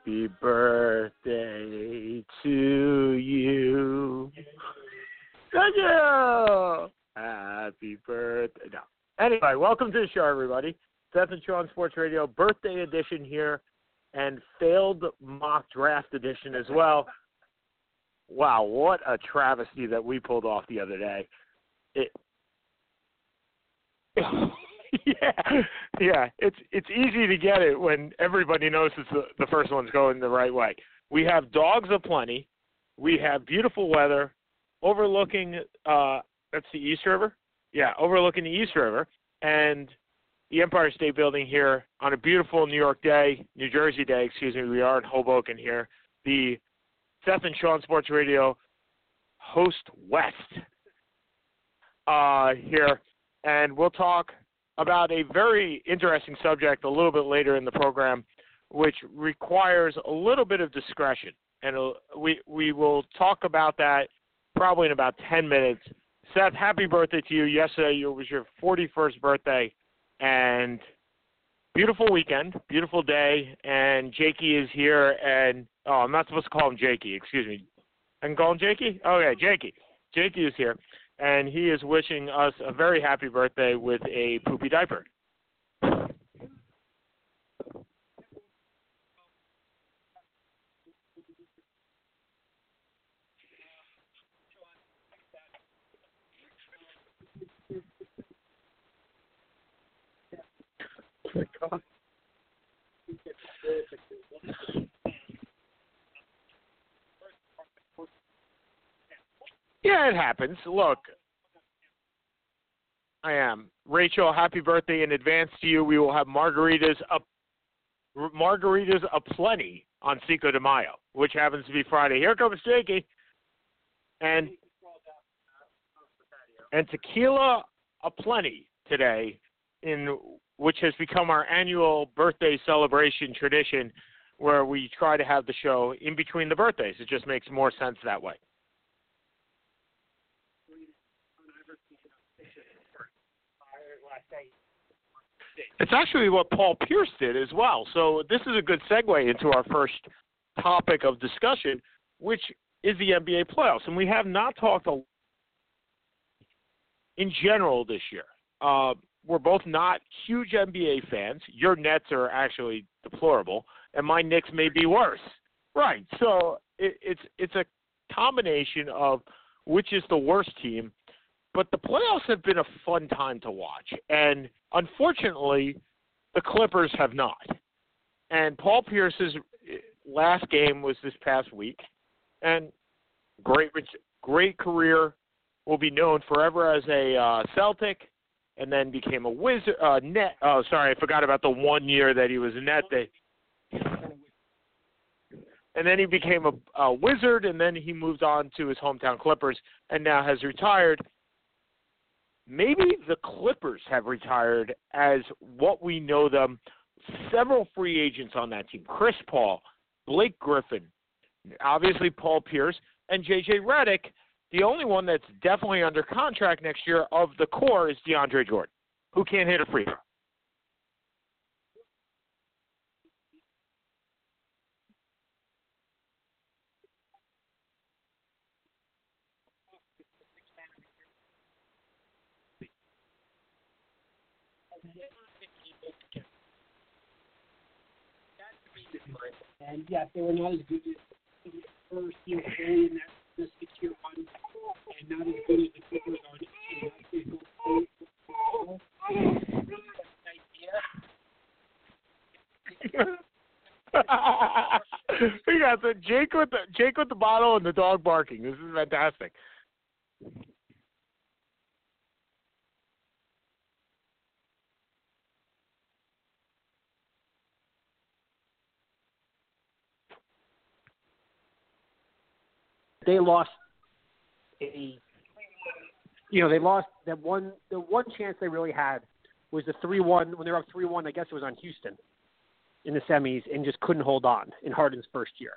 Happy birthday to you. Thank you. Happy birthday. No. Anyway, welcome to the show, everybody. Seth and Sean Sports Radio birthday edition here and failed mock draft edition as well. Wow, what a travesty that we pulled off the other day. It yeah, yeah. It's it's easy to get it when everybody knows it's the, the first one's going the right way. We have dogs aplenty. We have beautiful weather, overlooking. uh That's the East River. Yeah, overlooking the East River and the Empire State Building here on a beautiful New York day, New Jersey day. Excuse me. We are in Hoboken here. The Seth and Sean Sports Radio host West uh, here, and we'll talk about a very interesting subject a little bit later in the program, which requires a little bit of discretion. And uh, we we will talk about that probably in about 10 minutes. Seth, happy birthday to you. Yesterday it was your 41st birthday, and beautiful weekend, beautiful day. And Jakey is here, and oh, I'm not supposed to call him Jakey. Excuse me. I can call him Jakey. Oh yeah, Jakey. Jakey is here, and he is wishing us a very happy birthday with a poopy diaper. Yeah, it happens. Look, I am Rachel. Happy birthday in advance to you. We will have margaritas up, margaritas aplenty on Cinco de Mayo, which happens to be Friday. Here comes Jakey, and and tequila aplenty today, in which has become our annual birthday celebration tradition, where we try to have the show in between the birthdays. It just makes more sense that way. It's actually what Paul Pierce did as well. So this is a good segue into our first topic of discussion, which is the NBA playoffs. And we have not talked a, in general this year. Uh, we're both not huge NBA fans. Your Nets are actually deplorable, and my Knicks may be worse. Right. So it, it's it's a combination of which is the worst team but the playoffs have been a fun time to watch, and unfortunately, the Clippers have not. And Paul Pierce's last game was this past week, and great, great career. Will be known forever as a uh, Celtic, and then became a wizard. Uh, net. Oh, sorry, I forgot about the one year that he was a net. That, and then he became a, a wizard, and then he moved on to his hometown Clippers, and now has retired maybe the Clippers have retired as what we know them. Several free agents on that team: Chris Paul, Blake Griffin, obviously Paul Pierce, and JJ Redick. The only one that's definitely under contract next year of the core is DeAndre Jordan, who can't hit a free throw. And yes, they were not as good as the first year early in that the six year run, and not as good as the Clippers are. we got the Jake with the Jake with the bottle and the dog barking. This is fantastic. They lost a, you know, they lost that one. The one chance they really had was the three-one when they were up three-one. I guess it was on Houston in the semis, and just couldn't hold on in Harden's first year.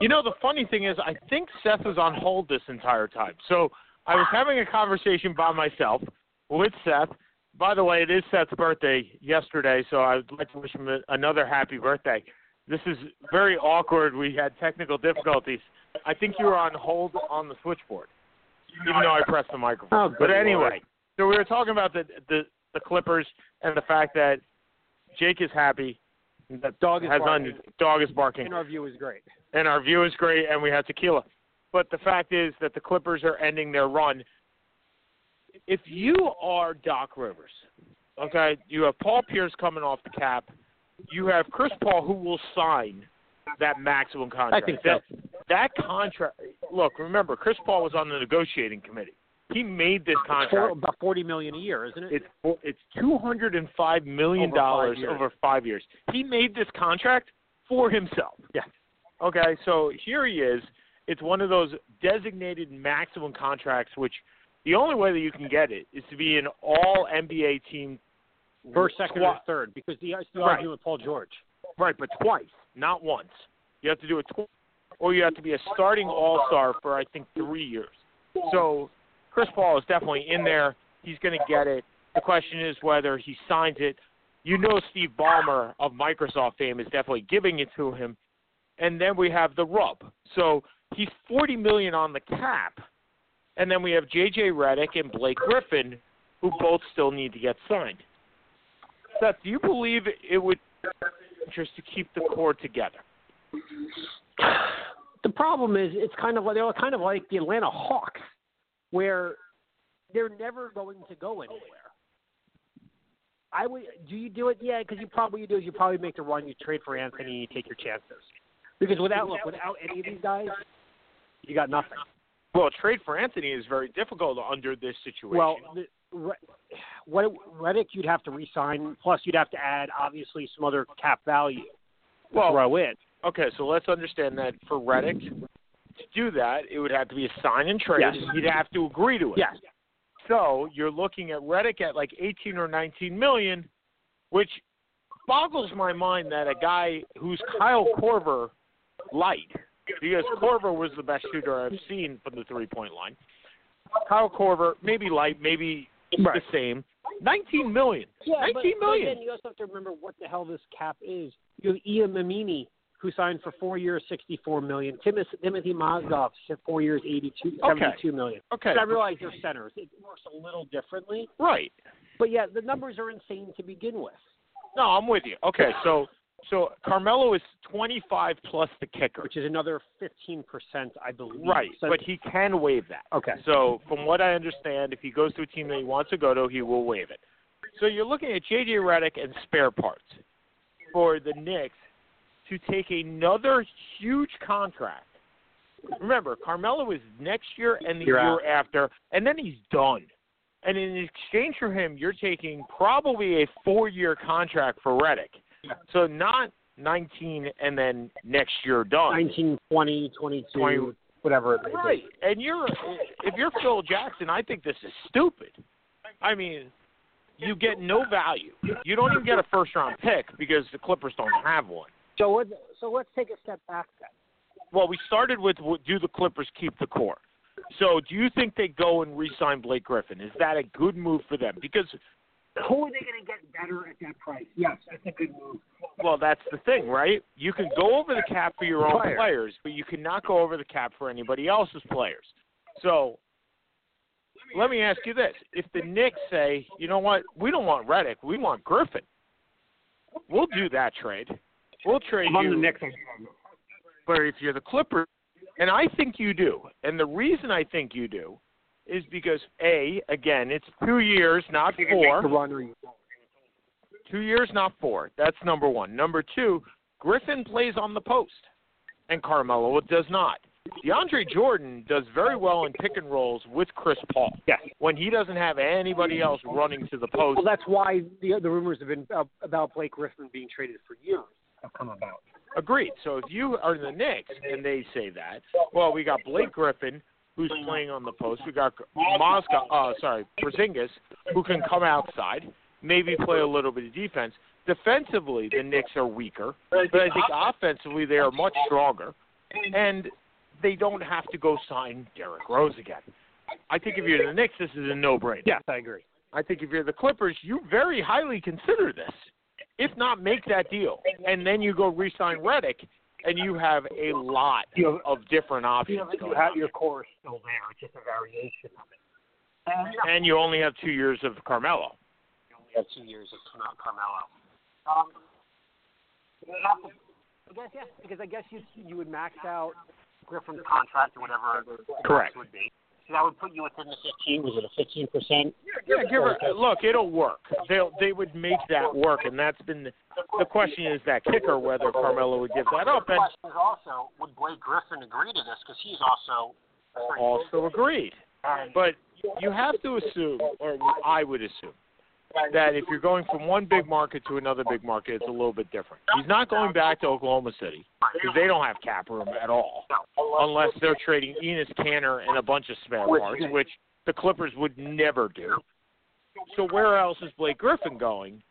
You know, the funny thing is, I think Seth was on hold this entire time. So I was having a conversation by myself with Seth. By the way, it is Seth's birthday yesterday, so I'd like to wish him another happy birthday. This is very awkward. We had technical difficulties. I think you were on hold on the switchboard, even though I pressed the microphone. Oh, but anyway, so we were talking about the, the the Clippers and the fact that Jake is happy. That Dog is has barking. un- dog is barking And our view is great. and our view is great, and we had tequila. But the fact is that the Clippers are ending their run. If you are Doc Rivers, okay, you have Paul Pierce coming off the cap, you have Chris Paul who will sign that maximum contract. I think so. That, that contract. Look, remember, Chris Paul was on the negotiating committee. He made this contract. about forty million a year, isn't it? It's it's two hundred and five million dollars over five years. He made this contract for himself. Yeah. Okay, so here he is. It's one of those designated maximum contracts, which the only way that you can get it is to be an All NBA team. First, second, twi- or third, because the, the Right. with Paul George. Right, but twice, not once. You have to do it twice, or you have to be a starting All Star for I think three years. So Chris Paul is definitely in there. He's going to get it. The question is whether he signs it. You know, Steve Ballmer of Microsoft fame is definitely giving it to him. And then we have the rub. So he's forty million on the cap, and then we have J.J. Redick and Blake Griffin, who both still need to get signed. Seth, do you believe it would interest to keep the core together? The problem is, it's kind of like they're kind of like the Atlanta Hawks, where they're never going to go anywhere. I would. Do you do it? Yeah, because you probably you do is you probably make the run. You trade for Anthony. You take your chances. Because without look, without any of these guys, you got nothing. Well, trade for Anthony is very difficult under this situation. Well, the, Re- what Redick you'd have to re-sign. Plus, you'd have to add obviously some other cap value to well, throw in. Okay, so let's understand that for Redick to do that, it would have to be a sign and trade. Yes. He'd have to agree to it. Yes. So you're looking at Redick at like 18 or 19 million, which boggles my mind that a guy who's Kyle Korver light, because Korver was the best shooter I've seen from the three point line. Kyle Korver, maybe light, maybe Right. the same. 19 million. Yeah, 19 but, million. But again, you also have to remember what the hell this cap is. You have Ian Mahinmi, who signed for four years, sixty-four million. Tim- Timofey Mozgov, four years, eighty-two, Okay. seventy-two million. Okay. But I realize they're centers. It works a little differently. Right. But yeah, the numbers are insane to begin with. No, I'm with you. Okay, so so Carmelo is 25 plus the kicker. Which is another fifteen percent, I believe. Right, So- but he can waive that. okay. So from what I understand, if he goes to a team that he wants to go to, he will waive it. So you're looking at J.J. Redick and spare parts for the Knicks to take another huge contract. Remember, Carmelo is next year and the You're year out. after, and then he's done. And in exchange for him, you're taking probably a four-year contract for Redick. So not 19 and then next year done. 19, 20, 22, 20. whatever it may be. Right. And you're if you're Phil Jackson, I think this is stupid. I mean, you get no value. You don't even get a first round pick because the Clippers don't have one. So what, so let's take a step back then. Well, we started with do the Clippers keep the core? So, do you think they go and re-sign Blake Griffin? Is that a good move for them? Because, Who are they going to get better at that price? Yes, that's a good move. well, that's the thing, right? You can go over the cap for your own Player. players, but you cannot go over the cap for anybody else's players. So, let me ask you this: If the Knicks say, you know what, we don't want Redick, we want Griffin, we'll do that trade. We'll trade I'm you. the Knicks. But if you're the Clippers, and I think you do, and the reason I think you do is because a again it's two years, not four. run or you don't. Two years, not four. That's number one. Number two, Griffin plays on the post, and Carmelo does not. DeAndre Jordan does very well in pick and rolls with Chris Paul Yes. when he doesn't have anybody else running to the post. Well, that's why the the rumors have been about Blake Griffin being traded for years have come about. Agreed. So if you are the Knicks and they say that, well, we got Blake Griffin who's playing on the post. We got Mosca, uh, sorry, Porzingis, who can come outside, maybe play a little bit of defense. Defensively, the Knicks are weaker, but I think offensively they are much stronger, and they don't have to go sign Derrick Rose again. I think if you're in the Knicks, this is a no-brainer. Yes, I agree. I think if you're the Clippers, you very highly consider this. If not, make that deal, and then you go re-sign Redick, and you have a lot You have- of different options. You, going you have your core still there. It's just a variation of it. And and you only have two years of Carmelo. you only have two years of Carmelo. Um, to- I guess yeah, because I guess you you would max out Griffin's contract or whatever Correct. would be. So that would put you within the 15. Was it a 15 percent? Yeah, give her. Look, it'll work. They'll they would make that work, and that's been the question is that kicker whether Carmelo would give that up, The and question is also, would Blake Griffin agree to this? Because he's also also agreed. But you have to assume, or I would assume, that if you're going from one big market to another big market, it's a little bit different. He's not going back to Oklahoma City because they don't have cap room at all, unless they're trading Enes Kanter and a bunch of spare parts, which the Clippers would never do. So where else is Blake Griffin going?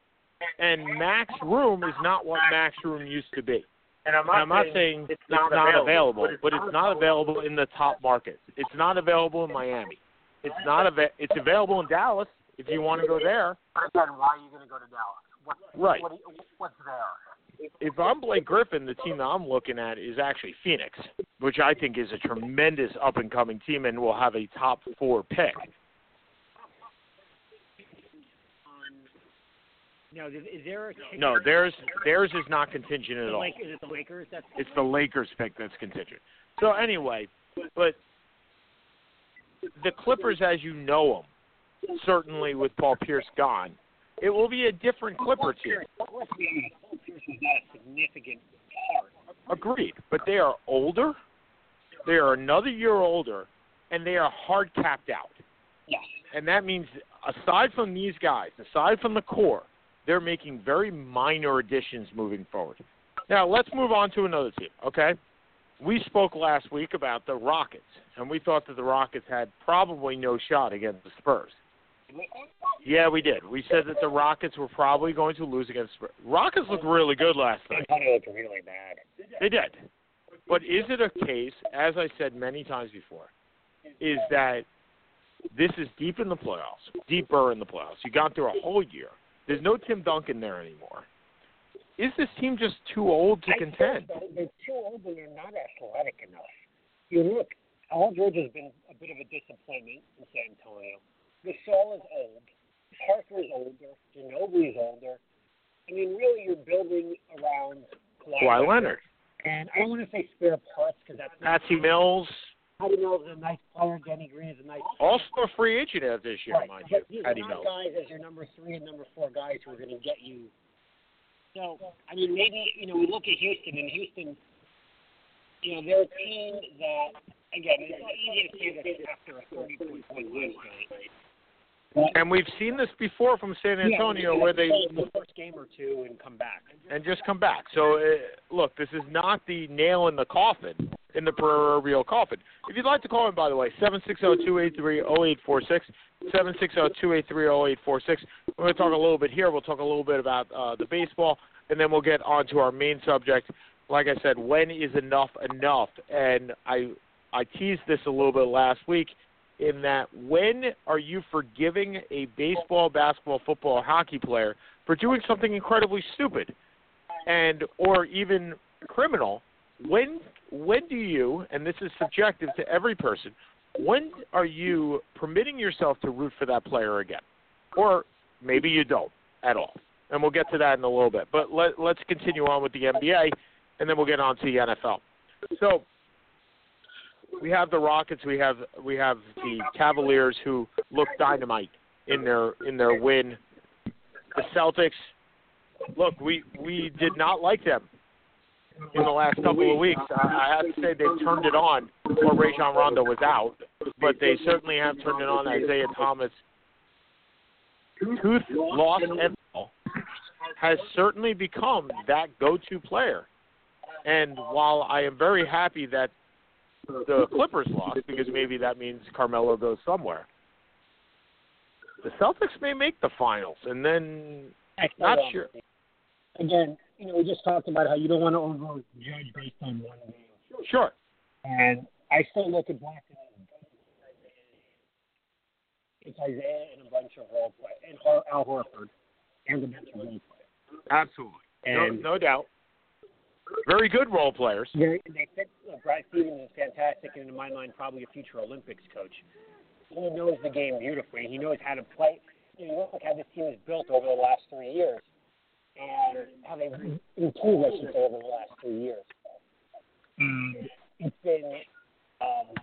And max room is not what max room used to be. And I'm And I'm not saying it's not, available, but it's not available in the top markets. It's not available in Miami. It's not ava- It's available in Dallas if you want to go there. But again, why are you going to go to Dallas? What, Right. What, what's there? If I'm Blake Griffin, the team that I'm looking at is actually Phoenix, which I think is a tremendous up and coming team and will have a top four pick. No, is, is there a kicker? No, theirs theirs is not contingent at The all. Lake, is it the Lakers? That's It's the Lakers pick that's contingent. So anyway, but the Clippers, as you know them, certainly with Paul Pierce gone, it will be a different Clipper team. Paul Pierce is not a significant part. Agreed, but they are older. They are another year older, and they are hard capped out. Yes. And that means, aside from these guys, aside from the core, they're making very minor additions moving forward. Now, let's move on to another team, okay? We spoke last week about the Rockets, and we thought that the Rockets had probably no shot against the Spurs. Yeah, we did. We said that the Rockets were probably going to lose against. Rockets looked really good last night. Antonio looked really bad. They did. But is it a case, as I said many times before, is that this is deep in the playoffs, deeper in the playoffs. You got through a whole year. There's no Tim Duncan there anymore. Is this team just too old to contend? I think They're too old and they're not athletic enough. You look, Al George has been a bit of a disappointment in San Antonio. Gasol is old. Parker is older. Ginobili is older. I mean, really, you're building around Kawhi, Kawhi Leonard, And I don't want to say spare parts because that's not. Patsy Mills, Patty Mills is a nice player. Danny Green is a nice also a free agent out this year, Right, mind you. but these Patty are Mills. guys as your number three and number four guys who are going to get you. So, I mean, maybe you know we look at Houston, and Houston, you know, they're a team that again it's easy to say that after a thirty-point point win night. And we've seen this before from San Antonio, yeah, where they the first game or two and come back. and just come back. So, uh, look, this is not the nail in the coffin, in the proverbial coffin. If you'd like to call in, by the way, seven six zero two eight three zero eight four six, seven six zero two eight three zero eight four six. We're going to talk a little bit here. We'll talk a little bit about uh, the baseball, and then we'll get on to our main subject. Like I said, when is enough enough? And I I teased this a little bit last week in that when are you forgiving a baseball, basketball, football, hockey player for doing something incredibly stupid and or even criminal? When when do you, and this is subjective to every person, when are you permitting yourself to root for that player again? Or maybe you don't at all. And we'll get to that in a little bit. But let, let's continue on with the NBA, and then we'll get on to the NFL. So we have the Rockets, we have we have the Cavaliers who look dynamite in their in their win. The Celtics, look, we we did not like them in the last couple of weeks. I, I have to say they've turned it on. Or Rajon Rondo was out, but they certainly have turned it on. Isaiah Thomas, tooth lost and has certainly become that go-to player. And while I am very happy that the Clippers lost because maybe that means Carmelo goes somewhere, the Celtics may make the finals, and then not sure. Um, again, you know, we just talked about how you don't want to overjudge based on one game. Sure. And I still look at Boston it's Isaiah and a bunch of role play, and Al Horford and a bunch of role players. Absolutely. And no, no doubt. Very good role players. Very, they fit. Uh, Brad Stevens is fantastic, and in my mind, probably a future Olympics coach. He knows the game beautifully. He knows how to play. You know, look how this team is built over the last three years, and how they've improved, I should say, over the last three years. And it's been, um,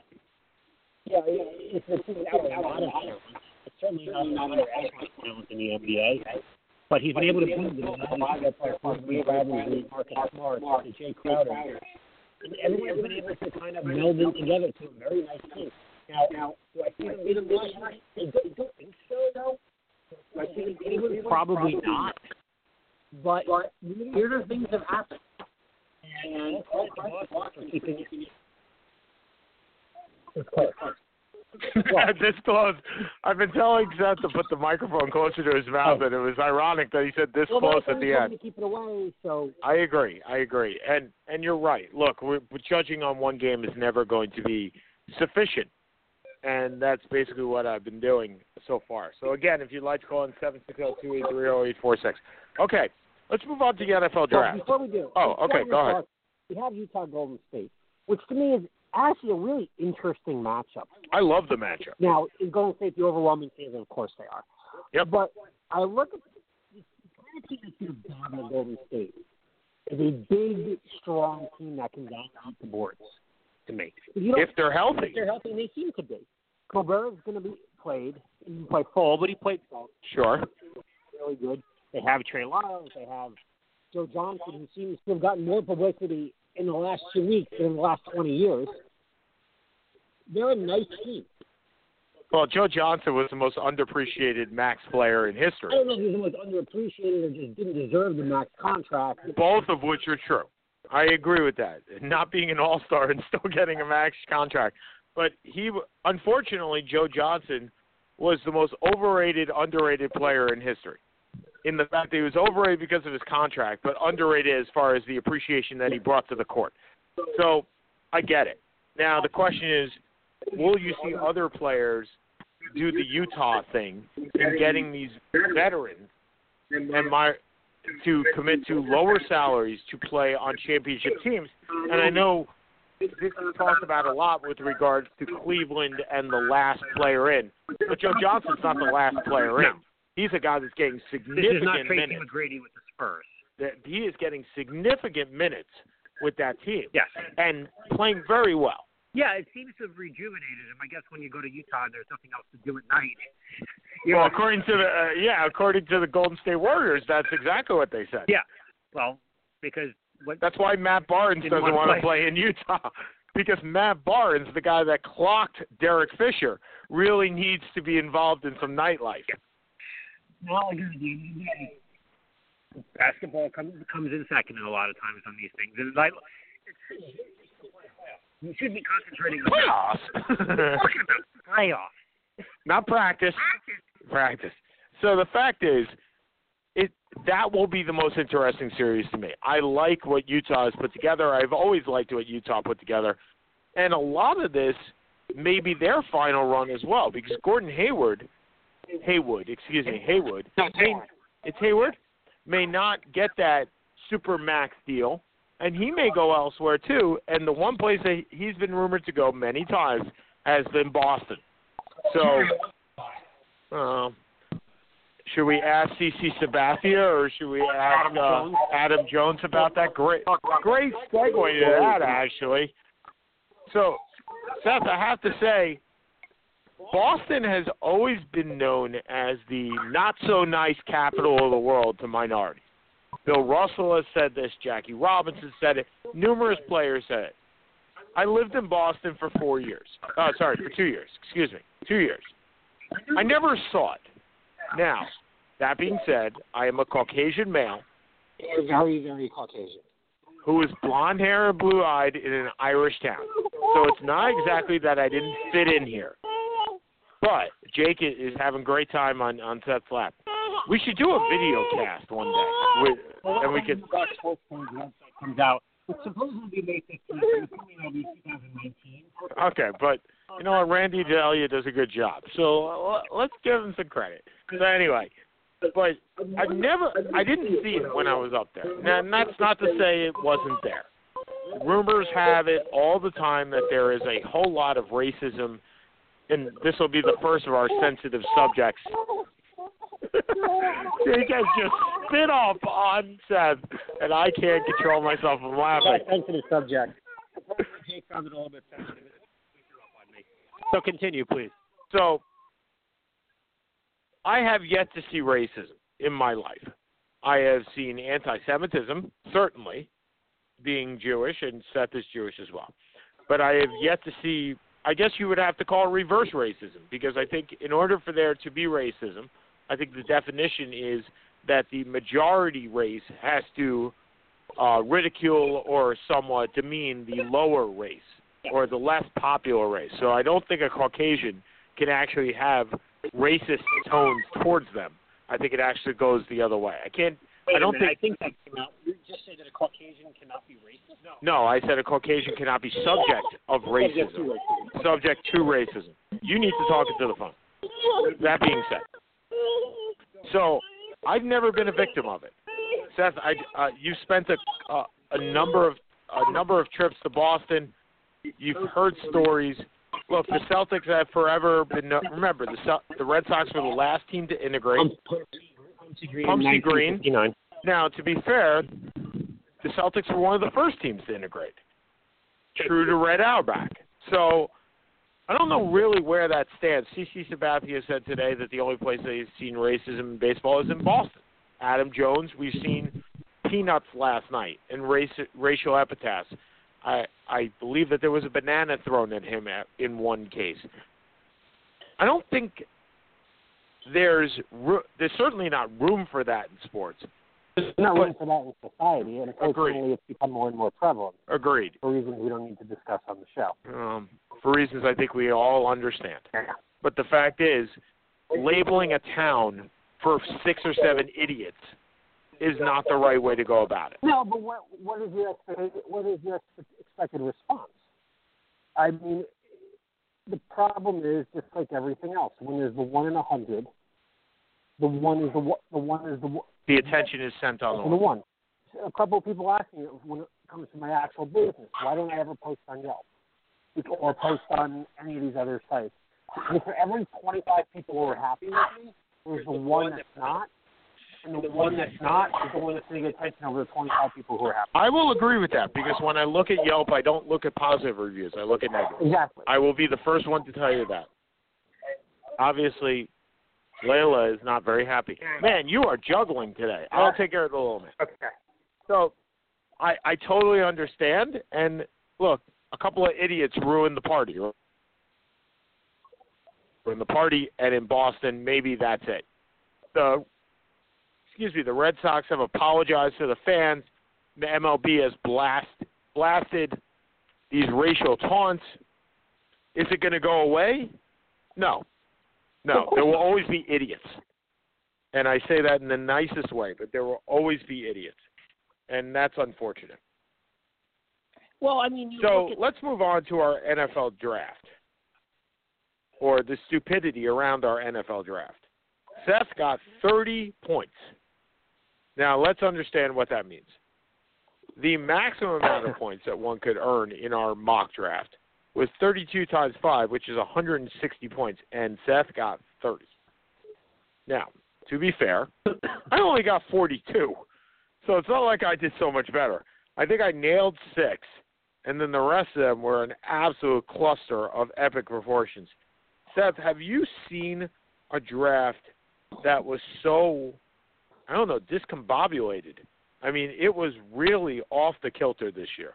yeah, it's a team out of a lot of talent. It's certainly not another talent in the NBA. But he's been able to prove that a lot of their Lee Bradley, Marcus Smart, and Jae Crowder, and everyone's been able to kind of meld them together to a very nice team. Now, now, do I see them beating the Lakers? I don't think so. Do I see them beating Probably not. But weirder things have happened. And credit to Boston for keeping it. It's close. this close. I've been telling Seth to put the microphone closer to his mouth, oh. and it was ironic that he said this well, close at the end. To keep it away, so. I agree. I agree, and and you're right. Look, we're, judging on one game is never going to be sufficient, and that's basically what I've been doing so far. So again, if you'd like to call in seven six zero two eight three zero eight four six. Okay, let's move on to the NFL draft. Well, before we do, oh, okay, go ahead. We have Utah Golden State, which to me is actually a really interesting matchup. I love the matchup. Now, in Golden State, the overwhelming favorite, of course, they are. Yep. But I look at the kind of team that's going to dominate Golden State is a big, strong team that can dominate the boards. To me, if they're healthy, if they're healthy, and they seem to be. Gobert is going to be played. He didn't play full, but he played full. Sure. Really good. They have Trey Lyles. They have Joe Johnson, who seems to have gotten more publicity in the last two weeks in the last 20 years. They're a nice team. Well, Joe Johnson was the most underappreciated max player in history. I don't know if he was the most underappreciated or just didn't deserve the max contract. Both of which are true. I agree with that. Not being an all star and still getting a max contract. But he, unfortunately, Joe Johnson was the most overrated, underrated player in history. In the fact that he was overrated because of his contract, but underrated as far as the appreciation that he brought to the court. So I get it. Now the question is, will you see other players do the Utah thing and getting these veterans and my to commit to lower salaries to play on championship teams? And I know this is talked about a lot with regards to Cleveland and the last player in, but Joe Johnson's not the last player in. He's a guy that's getting significant this is not Tracy minutes. McGrady with the Spurs. That he is getting significant minutes with that team. Yes, and playing very well. Yeah, it seems to have rejuvenated him. I guess when you go to Utah there's nothing else to do at night. You well, know, according to the uh, yeah, according to the Golden State Warriors, that's exactly what they said. Yeah, well, because what, that's why Matt Barnes doesn't want to play. play in Utah because Matt Barnes, the guy that clocked Derek Fisher, really needs to be involved in some nightlife. Yeah. Well, again, at the end of basketball comes comes in second a lot of times on these things, and like. It's, you should be concentrating on playoffs. playoffs. Not practice. Practice. Practice. So the fact is, it that will be the most interesting series to me. I like what Utah has put together. I've always liked what Utah put together, and a lot of this may be their final run as well because Gordon Hayward, Haywood, excuse me, Haywood. May, it's Hayward may not get that super max deal and he may go elsewhere too. And the one place that he's been rumored to go many times has been Boston. So, uh, should we ask CC Sabathia or should we ask uh, Adam Jones about that? Great, great segue to that actually. So, Seth, I have to say, Boston has always been known as the not so nice capital of the world to minorities. Bill Russell has said this. Jackie Robinson said it. Numerous players said it. I lived in Boston for four years. Oh, sorry, for two years. Excuse me, two years. I never saw it. Now, that being said, I am a Caucasian male. Very, very Caucasian. who is blonde hair and blue eyed in an Irish town. So it's not exactly that I didn't fit in here. But Jake is having a great time on on Seth's lap. We should do a video cast one day, with, and we could. Fox Sports website comes out. It's supposed to be May 15th, but it's coming out in 2019. Okay, but you know what? Randy Delia does a good job. So uh, let's give him some credit. So anyway, but I've never, I didn't see it when I was up there. Now, and that's not to say it wasn't there. Rumors have it all the time that there is a whole lot of racism, and this will be the first of our sensitive subjects. Jake has just spit off on Seth, and I can't control myself from laughing. sensitive subject. Jake found it a little bit sensitive. So continue, please. So I have yet to see racism in my life. I have seen anti-Semitism, certainly, being Jewish, and Seth is Jewish as well. But I have yet to see. I guess you would have to call reverse racism because I think in order for there to be racism, I think the definition is that the majority race has to uh, ridicule or somewhat demean the lower race or the less popular race. So I don't think a Caucasian can actually have racist tones towards them. I think it actually goes the other way. I can't. I don't think. I think that cannot. You just said that a Caucasian cannot be racist. No. No, I said a Caucasian cannot be subject of racism. Subject to racism. You need to talk into the phone. That being said, so I've never been a victim of it. Seth, I uh, you spent a uh, a number of a number of trips to Boston. You've heard stories. Look, the Celtics have forever been. no- Remember, the Cel- the Red Sox were the last team to integrate. Pumpsie Green. Pumpsie Green. Now, to be fair, the Celtics were one of the first teams to integrate. True to Red Auerbach. So I don't know really where that stands. CC Sabathia said today that the only place that he's seen racism in baseball is in Boston. Adam Jones, we've seen peanuts last night and race, racial epithets. I I believe that there was a banana thrown at him at, in one case. I don't think there's there's certainly not room for that in sports. There's not room for that in society, and unfortunately, it's become more and more prevalent Agreed. for reasons we don't need to discuss on the show. Um, for reasons I think we all understand. But the fact is, labeling a town for six or seven idiots is not the right way to go about it. No, but what what is your what is your expected response? I mean, the problem is just like everything else. When there's the one in a hundred, the one is the one- the one is the one- The attention is sent on the the one. one. A couple of people ask me when it comes to my actual business, why don't I ever post on Yelp or post on any of these other sites? And for every 25 people who are happy with me, there's the one that's not, and the one that's not is the one that's going to get attention over the 25 people who are happy. I will agree with that because when I look at Yelp, I don't look at positive reviews. I look at negative. Exactly. I will be the first one to tell you that. Obviously, Layla is not very happy. Man, you are juggling today. I'll take care of the little man. Okay. So, I I totally understand. And look, a couple of idiots ruined the party. Ruined the party, and in Boston, maybe that's it. The excuse me, the Red Sox have apologized to the fans. The MLB has blast blasted these racial taunts. Is it going to go away? No. No, there will always be idiots. And I say that in the nicest way, but there will always be idiots. And that's unfortunate. Well, I mean, you So at, let's move on to our NFL draft or the stupidity around our NFL draft. Seth got 30 points. Now, let's understand what that means. The maximum amount of points that one could earn in our mock draft was 32 times 5, which is 160 points, and Seth got 30. Now, to be fair, I only got 42. So it's not like I did so much better. I think I nailed six, and then the rest of them were an absolute cluster of epic proportions. Seth, have you seen a draft that was so, I don't know, discombobulated? I mean, it was really off the kilter this year.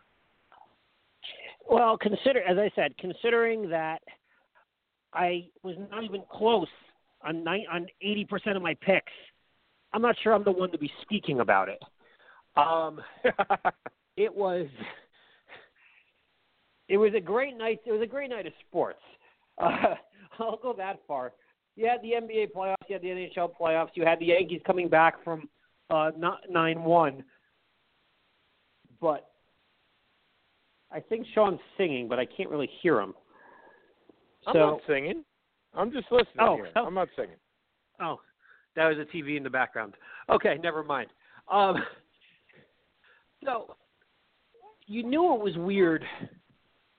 Well, consider as I said, considering that I was not even close on nine, on eighty percent of my picks, I'm not sure I'm the one to be speaking about it. Um, it was it was a great night. It was a great night of sports. Uh, I'll go that far. You had the NBA playoffs. You had the NHL playoffs. You had the Yankees coming back from uh, nine one. But I think Sean's singing, but I can't really hear him. I'm not singing. I'm just listening Oh, here. oh. I'm not singing. Oh, that was a TV in the background. Okay, never mind. Um, so you knew it was weird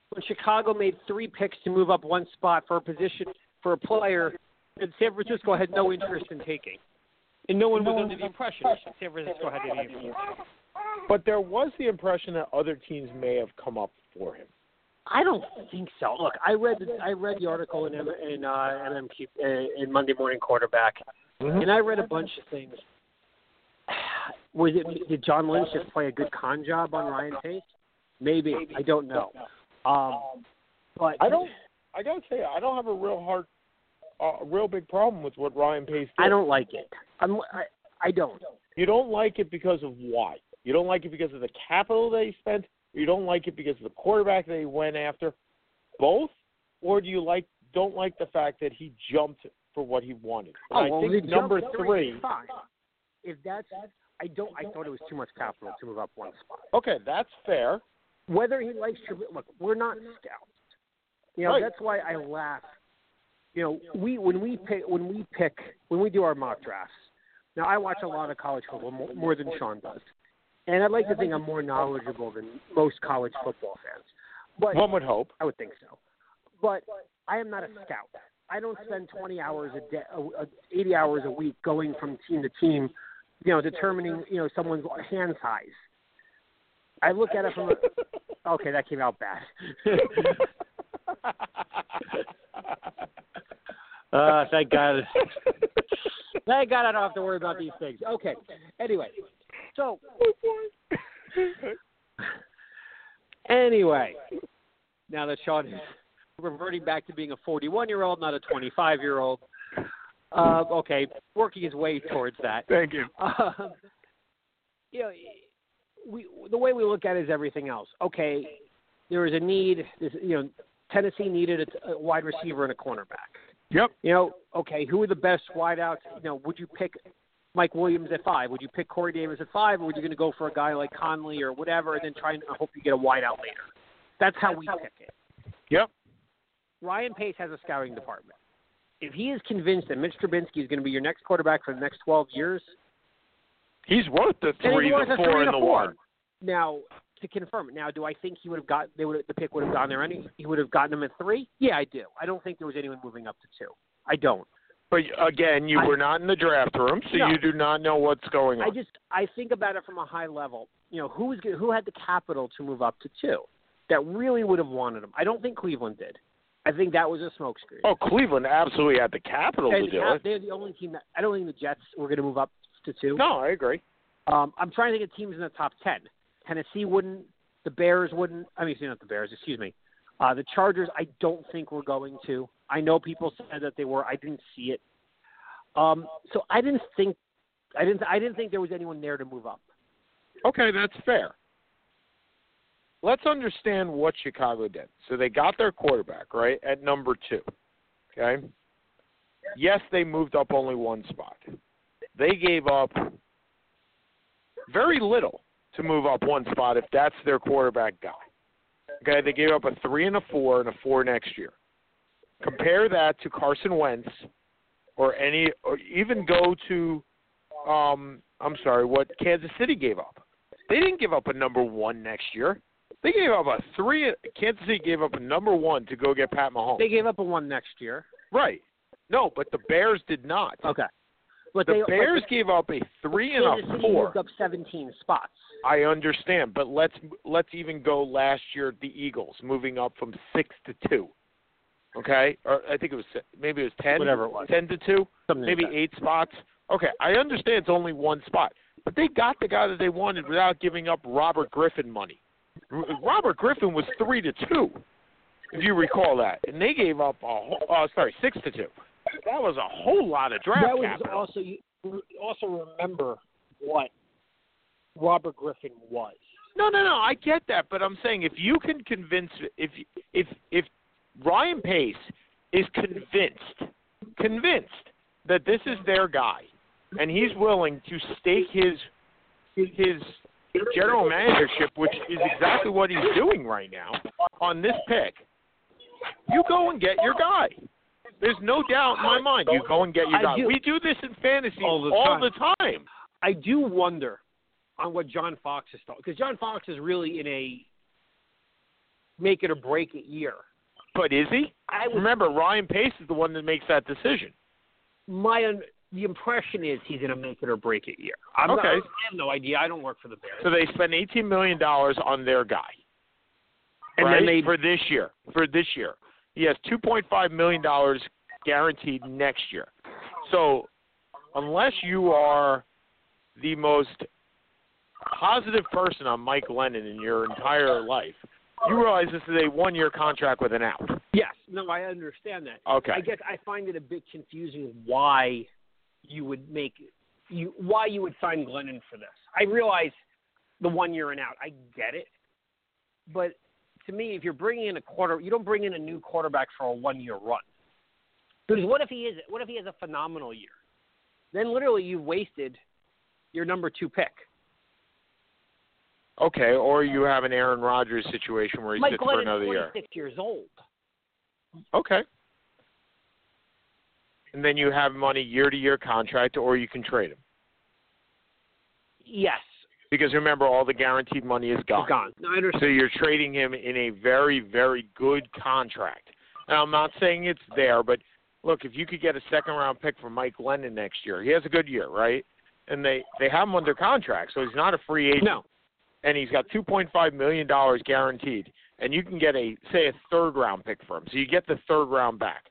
when Chicago made three picks to move up one spot for a position for a player that San Francisco had no interest in taking, and no one was under the impression that San Francisco had any interest. But there was the impression that other teams may have come up for him. I don't think so. Look, I read the, I read the article in in uh, MMQ uh, in Monday Morning Quarterback, and I read a bunch of things. Was it did John Lynch just play a good con job on Ryan Pace? Maybe I don't know. Um, but I don't. I gotta say, I don't have a real hard, uh, a real big problem with what Ryan Pace did. I don't like it. I'm, I I don't. You don't like it because of why? You don't like it because of the capital they spent. Or you don't like it because of the quarterback they went after. Both, or do you like don't like the fact that he jumped for what he wanted? And oh, I oh, well, think number three three. fine. If that's, I don't. I thought it was too much capital to move up one spot. Okay, that's fair. whether he likes Trubisky, look, we're not scouts. You know, Right. that's why I laugh. You know, we when we pick when we pick when we do our mock drafts. Now, I watch a lot of college football more, more than Sean does, and I'd like to think I'm more knowledgeable than most college football fans. But One would hope. I would think so. But I am not a scout. I don't spend 20 hours a day, uh, uh, 80 hours a week going from team to team, you know, determining, you know, someone's hand size. I look at it from a, okay, that came out bad. uh, thank God. Thank God I don't have to worry about these things. Okay. Anyway, so anyway, now that Sean is reverting back to being a 41 year old, not a 25 year old. Uh, okay, working his way towards that. Thank you. Um, you know, we the way we look at it is everything else. Okay, there is a need. This, you know, Tennessee needed a, a wide receiver and a cornerback. Yep. You know, okay, who are the best wideouts? You know, would you pick Mike Williams at five? Would you pick Corey Davis at five, or would you going to go for a guy like Conley or whatever, and then try and hope you get a wideout later? That's how we pick it. Yep. Ryan Pace has a scouting department. If he is convinced that Mitch Trubisky is going to be your next quarterback for the next 12 years, He's worth the three, the four, and the one. Now, to confirm it, now, do I think he would have got they would the pick would have gone there any he would have gotten him at three? Yeah, I do. I don't think there was anyone moving up to two. I don't. But again, you I- were not in the draft room, so No. you do not know what's going on. I just I think about it from a high level. You know, who's go- who had the capital to move up to two that really would have wanted him? I don't think Cleveland did. I think that was a smokescreen. oh, Cleveland absolutely had the capital and to do it. they're the only team that I don't think the Jets were going to move up to two. No, I agree. Um, I'm trying to think of teams in the top ten. Tennessee wouldn't. The Bears wouldn't. I mean, not the Bears. Excuse me. Uh, the Chargers. I don't think we're going to. I know people said that they were. I didn't see it. Um, so I didn't think. I didn't. I didn't think there was anyone there to move up. Okay, that's fair. Let's understand what Chicago did. So they got their quarterback, right, at number two. Okay? Yes, they moved up only one spot. They gave up very little to move up one spot if that's their quarterback guy. Okay, they gave up a three and a four and a four next year. Compare that to Carson Wentz or any or even go to um I'm sorry, what Kansas City gave up. They didn't give up a number one next year. They gave up a three. Kansas City gave up a number one to go get Pat Mahomes. They gave up a one next year. right. No, but the Bears did not. Okay. But The they, Bears but gave up a three and a City four. moved up 17 spots. I understand, but let's let's even go last year. The Eagles moving up from six to two. Okay, or I think it was maybe it was ten. Whatever it was. ten to two. Something maybe like eight spots. Okay, I understand it's only one spot, but they got the guy that they wanted without giving up Robert Griffin money. Robert Griffin was three to two, if you recall that, and they gave up a whole, uh, sorry six to two. That was a whole lot of draft that was capital. also you also remember what Robert Griffin was. No, no, no. I get that, but I'm saying if you can convince if if if Ryan Pace is convinced convinced that this is their guy, and he's willing to stake his his general managership, which is exactly what he's doing right now, on this pick, you go and get your guy. There's no doubt in my mind. You go and get your guy. do. We do this in fantasy All the all time. the time. I do wonder on what John Fox is talking because John Fox is really in a make it or break it year. But is he? I was, Remember, Ryan Pace is the one that makes that decision. my the impression is he's in a make it or break it year. I'm not- Okay. I have no idea. I don't work for the Bears. So they spend eighteen million dollars on their guy, and right? then they for this year. For this year, he has two point five million dollars guaranteed next year. So, unless you are the most positive person on Mike Glennon in your entire life, you realize this is a one-year contract with an out. yes, no, I understand that. Okay. I guess I find it a bit confusing why you would make you why you would sign Glennon for this. I realize the one year and out. I get it, but to me, if you're bringing in a quarter, you don't bring in a new quarterback for a one year run. Because what if he is? What if he has a phenomenal year? Then literally you've wasted your number two pick. Okay, or you have an Aaron Rodgers situation where he Mike sits for another is year. Six years old. Okay. And then you have money year to year contract, or you can trade him. Yes, Because remember, all the guaranteed money is gone. he's gone. No, I understand. So you're trading him in a very, very good contract. Now, I'm not saying it's there, but look, if you could get a second round pick for Mike Glennon next year, he has a good year, right? And they they have him under contract, so he's not a free agent. No, And he's got 2.5 million dollars guaranteed, and you can get a say a third round pick for him. So you get the third round back.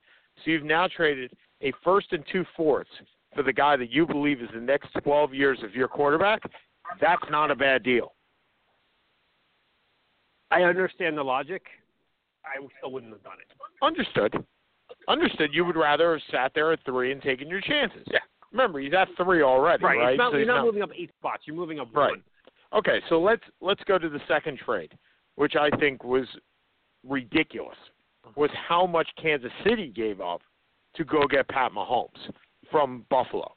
So you've now traded a first and two fourths for the guy that you believe is the next 12 years of your quarterback. That's not a bad deal. I understand the logic. I still wouldn't have done it. Understood. Understood. You would rather have sat there at three and taken your chances. Yeah. Remember, he's at three already, Right. right? Not, So you're he's not moving up eight spots. You're moving up Right. one. Okay, so let's let's go to the second trade, which I think was ridiculous. Was how much Kansas City gave up to go get Pat Mahomes from Buffalo.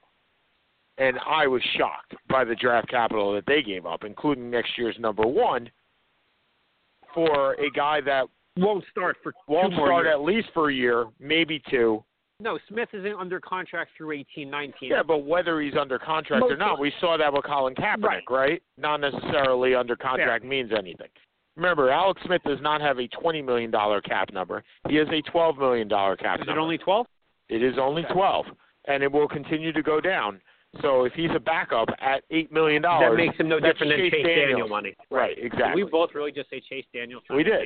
And I was shocked by the draft capital that they gave up, including next year's number one, for a guy that Won't start for won't two more start years. at least for a year, maybe two. No, Smith isn't under contract through eighteen, nineteen. Yeah, but whether he's under contract or not, we saw that with Colin Kaepernick, Right. Not necessarily under contract means anything. Remember, Alex Smith does not have a twenty million dollar cap number. He has a twelve million dollar cap Is it number. only twelve? it is only Okay. twelve, and it will continue to go down. So if he's a backup at eight million dollars, That makes him no different than Chase Chase Daniel, Daniels. money. Right, Did exactly. we both really just say Chase Daniel We did.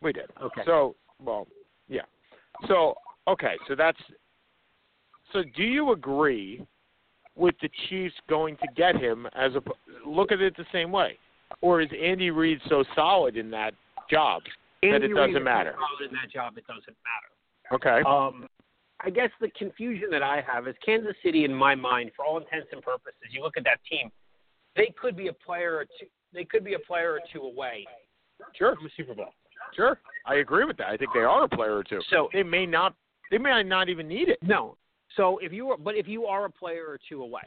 We did. Okay. So, well, yeah. So, okay, so that's. So, do you agree with the Chiefs going to get him as a look at it the same way, or is Andy Reid so solid in that job that it doesn't matter? so solid in that job, it doesn't matter. Okay. Um, I guess the confusion that I have is Kansas City, in my mind, for all intents and purposes, you look at that team, they could be a player or two. They could be a player or two away Sure. from a Super Bowl. Sure. I agree with that. I think they are a player or two. So They may not. They may not even need it. no. So if you are, but if you are a player or two away,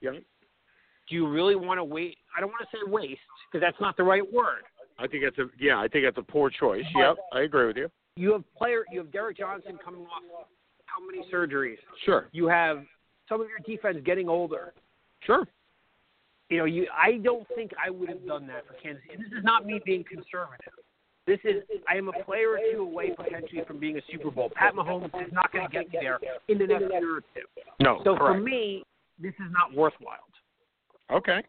Yeah. do you really want to wait? I don't want to say waste because that's not the right word. I think that's a yeah. I think that's a poor choice. But- Yep. I agree with you. You have player. You have Derrick Johnson coming off how many surgeries? Sure. You have some of your defense getting older. Sure. You know, you. I don't think I would have done that for Kansas. This is not me being conservative. This is I am a player or two away potentially from being a Super Bowl. Pat Mahomes is not going to get me there in the next year or two. No. So for me, this is not worthwhile. Okay.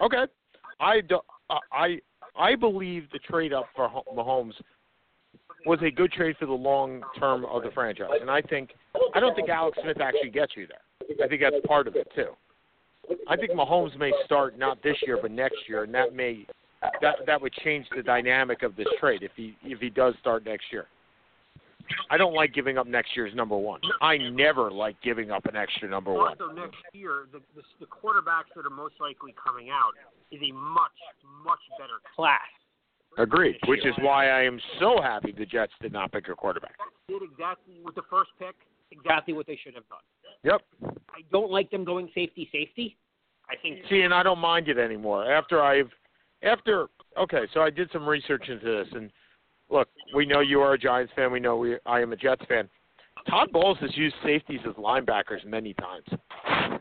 Okay. I do, uh, I I believe the trade up for Mahomes was a good trade for the long term of the franchise, and I think I don't think Alex Smith actually gets you there. I think that's part of it too. I think Mahomes may start not this year but next year, and that may that that would change the dynamic of this trade if he if he does start next year. I don't like giving up next year's number one. I never like giving up an extra number one. Also, next year, the, the the quarterbacks that are most likely coming out is a much much better class. Agreed. Which is why I am so happy the Jets did not pick a quarterback. Did exactly with the first pick, exactly what they should have done. Yep. I don't like them going safety safety. I think See, and I don't mind it anymore. After I've, after okay, so I did some research into this, and look, we know you are a Giants fan. We know we I am a Jets fan. Todd Bowles has used safeties as linebackers many times.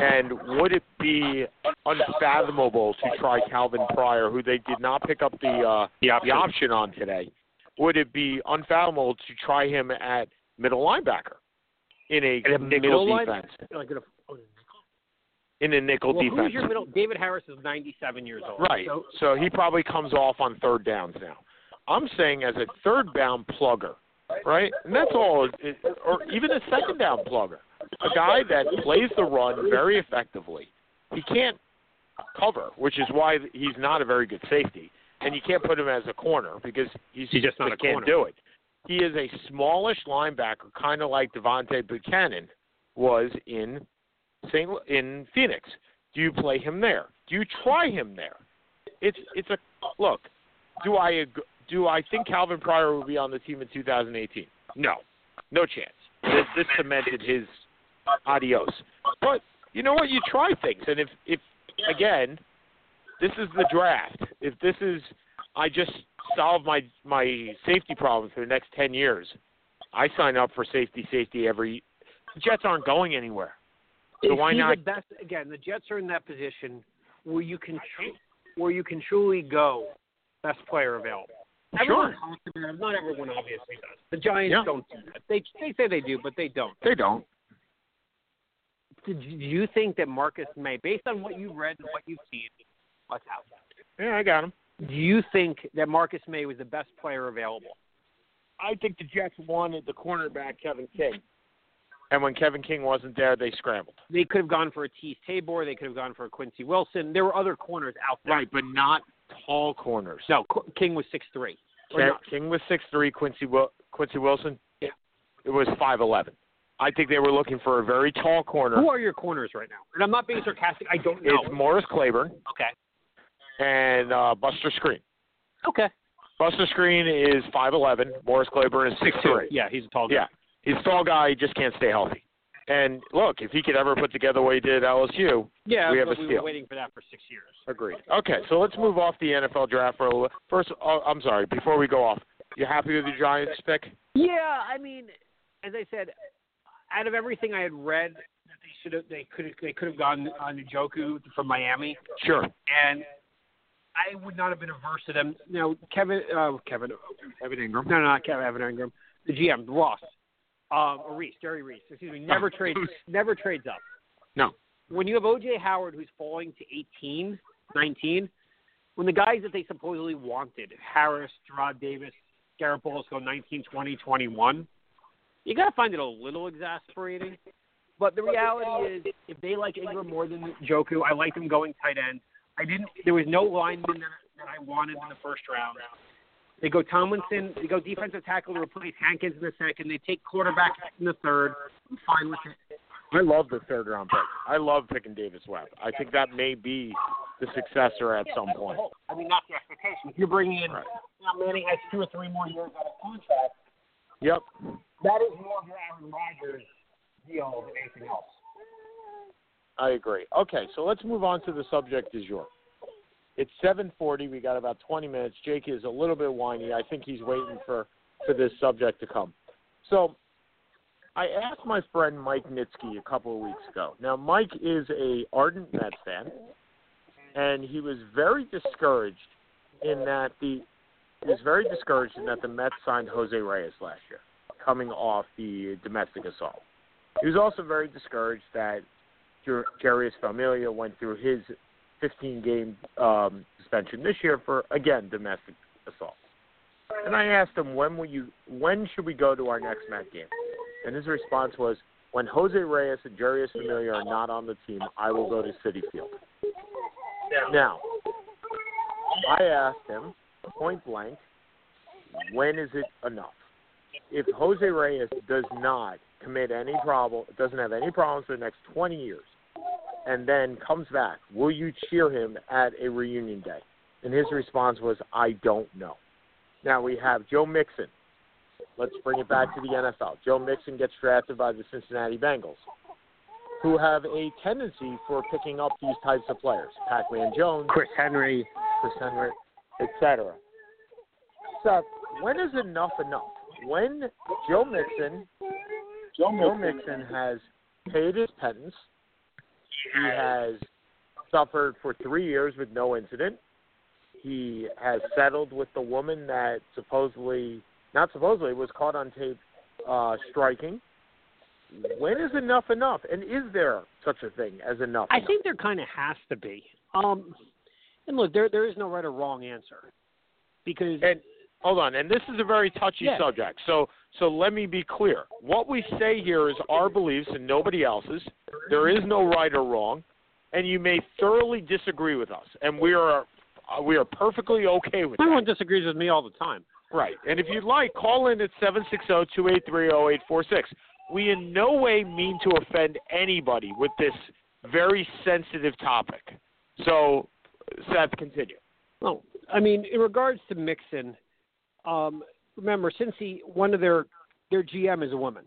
And would it be unfathomable to try Calvin Pryor, who they did not pick up the uh, the the option on today? Would it be unfathomable to try him at middle linebacker in a a nickel middle line- defense? Like a, In a nickel well, defense. who's your middle? David Harris is 97 years old. Right. So, So he probably comes off on third downs now. I'm saying as a third down plugger, right? And that's all, or even a second down plugger. A guy that plays the run very effectively. He can't cover, which is why he's not a very good safety. And you can't put him as a corner because he's, He's just not a can't corner. do it. He is a smallish linebacker, kind of like Devontae Bucannon was in St. In Phoenix. Do you play him there? Do you try him there? It's it's a look. Do I ag- do I think Calvin Pryor will be on the team in 2018? No, no chance. This, this cemented his adios. But you know what? You try things, and if if again, this is the draft. If this is, I just solve my my safety problems for the next 10 years. I sign up for safety, safety every. The Jets aren't going anywhere. So why not? The best again. The Jets are in that position where you can where you can truly go best player available. Everyone it. Not everyone obviously does. The Giants Yeah. don't do that. They they say they do, but they don't. They don't. Do you think that Marcus Maye, based on what you've read and what you've seen, what's out Yeah, I got him. do you think that Marcus Maye was the best player available? I think the Jets wanted the cornerback Kevin King. And when Kevin King wasn't there, they scrambled. They could have gone for a Teez Tabor. They could have gone for a Quincy Wilson. There were other corners out there. Right, but not tall corners. No, King was six three. King, King was six three. Quincy Wil- Quincy Wilson. Yeah. It was five eleven. I think they were looking for a very tall corner. Who are your corners right now? And I'm not being sarcastic. I don't know. It's Morris Claiborne okay. and uh, Buster Skrine. Okay. Buster Skrine is five eleven. Morris Claiborne is six three. Yeah, he's a tall guy. Yeah, he's a tall guy. He just can't stay healthy. And look, if he could ever put together what he did at LSU, Yeah, We have but a we steal. were waiting for that for six years. Agreed. Okay, so let's move off the NFL draft for a little. First, oh, I'm sorry. Before we go off, you happy with the Giants pick? Yeah, I mean, as I said, out of everything I had read, that they should have, they could have, they could have gone on Njoku from Miami, Sure. and I would not have been averse to them. Know, Kevin, uh, Kevin, Evan Engram. no, no, not Kevin Evan Engram, the GM, Ross, um, or Reese, Jerry Reese, excuse me, never Oh, trades, never trades up. No. When you have OJ Howard who's falling to 18, 19, when the guys that they supposedly wanted, Harris, Jarrad Davis, Garett Bolles go 19, 20, 21, you got to find it a little exasperating. But the reality is, if they like Engram more than Njoku, I like them going tight end. I didn't. There was no lineman that, that I wanted in the first round. They go Tomlinson. They go defensive tackle to replace Hankins in the second. They take quarterback in the third. I'm fine with it. I love the third round pick. I love picking Davis Webb. I think that may be the successor at some point. I mean, not the expectation. If you're bringing in, Right. you know, Manning has two or three more years out of contract. Yep. That is more of your Aaron Rodgers deal than anything else. I agree. Okay, so let's move on to the subject is jour. It's 7:40. We got about 20 minutes. Jake is a little bit whiny. I think he's waiting for for this subject to come. So, I asked my friend Mike Nitsky a couple of weeks ago. Now, Mike is a ardent Mets fan, and he was very discouraged in that the he was very discouraged in that the Mets signed Jose Reyes last year, coming off the domestic assault. He was also very discouraged that Jeurys Familia went through his 15 game um, suspension this year for again domestic assault. And I asked him when will you when should we go to our next Met game? And his response was when Jose Reyes and Jeurys Familia are not on the team, I will go to Citi Field. Now, I asked him point blank, when is it enough? If Jose Reyes does not commit any problem, doesn't have any problems for the next 20 years, and then comes back, will you cheer him at a reunion day? And his response was, I don't know. Now we have Joe Mixon. Let's bring it back to the NFL. Joe Mixon gets drafted by the Cincinnati Bengals, who have a tendency for picking up these types of players. Pac-Man Jones, Chris Henry. Chris Henry, etc. Seth, when is enough enough? When Joe Mixon, Joe Mixon has paid his penance, he has suffered for three years with no incident. He has settled with the woman that supposedly, not supposedly, was caught on tape uh, striking. When is enough enough? And is there such a thing as enough? I enough? think there kind of has to be. Um, and look, there there is no right or wrong answer because And hold on, and this is a very touchy subject. So so let me be clear. What we say here is our beliefs and nobody else's. There is no right or wrong, and you may thoroughly disagree with us, and we are uh, we are perfectly okay with that. everyone that. disagrees with me all the time. Right. And if you'd like, call in at seven six zero two eight three zero eight four six. We in no way mean to offend anybody with this very sensitive topic. So, Seth, continue. Well, I mean, in regards to Mixon, um, remember, since he one of their their GM is a woman,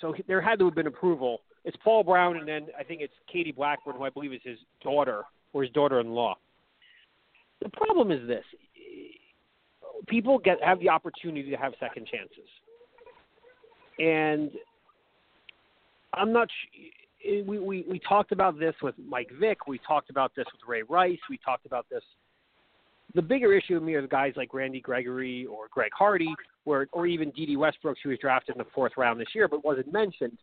so he- there had to have been approval. It's Paul Brown, and then I think it's Katie Blackburn, who I believe is his daughter or his daughter-in-law. The problem is this: people get have the opportunity to have second chances, and I'm not. Sh- we, we we talked about this with Mike Vick. We talked about this with Ray Rice. We talked about this the bigger issue with me are the guys like Randy Gregory or Greg Hardy, or or even Dede Westbrook, who was drafted in the fourth round this year but wasn't mentioned,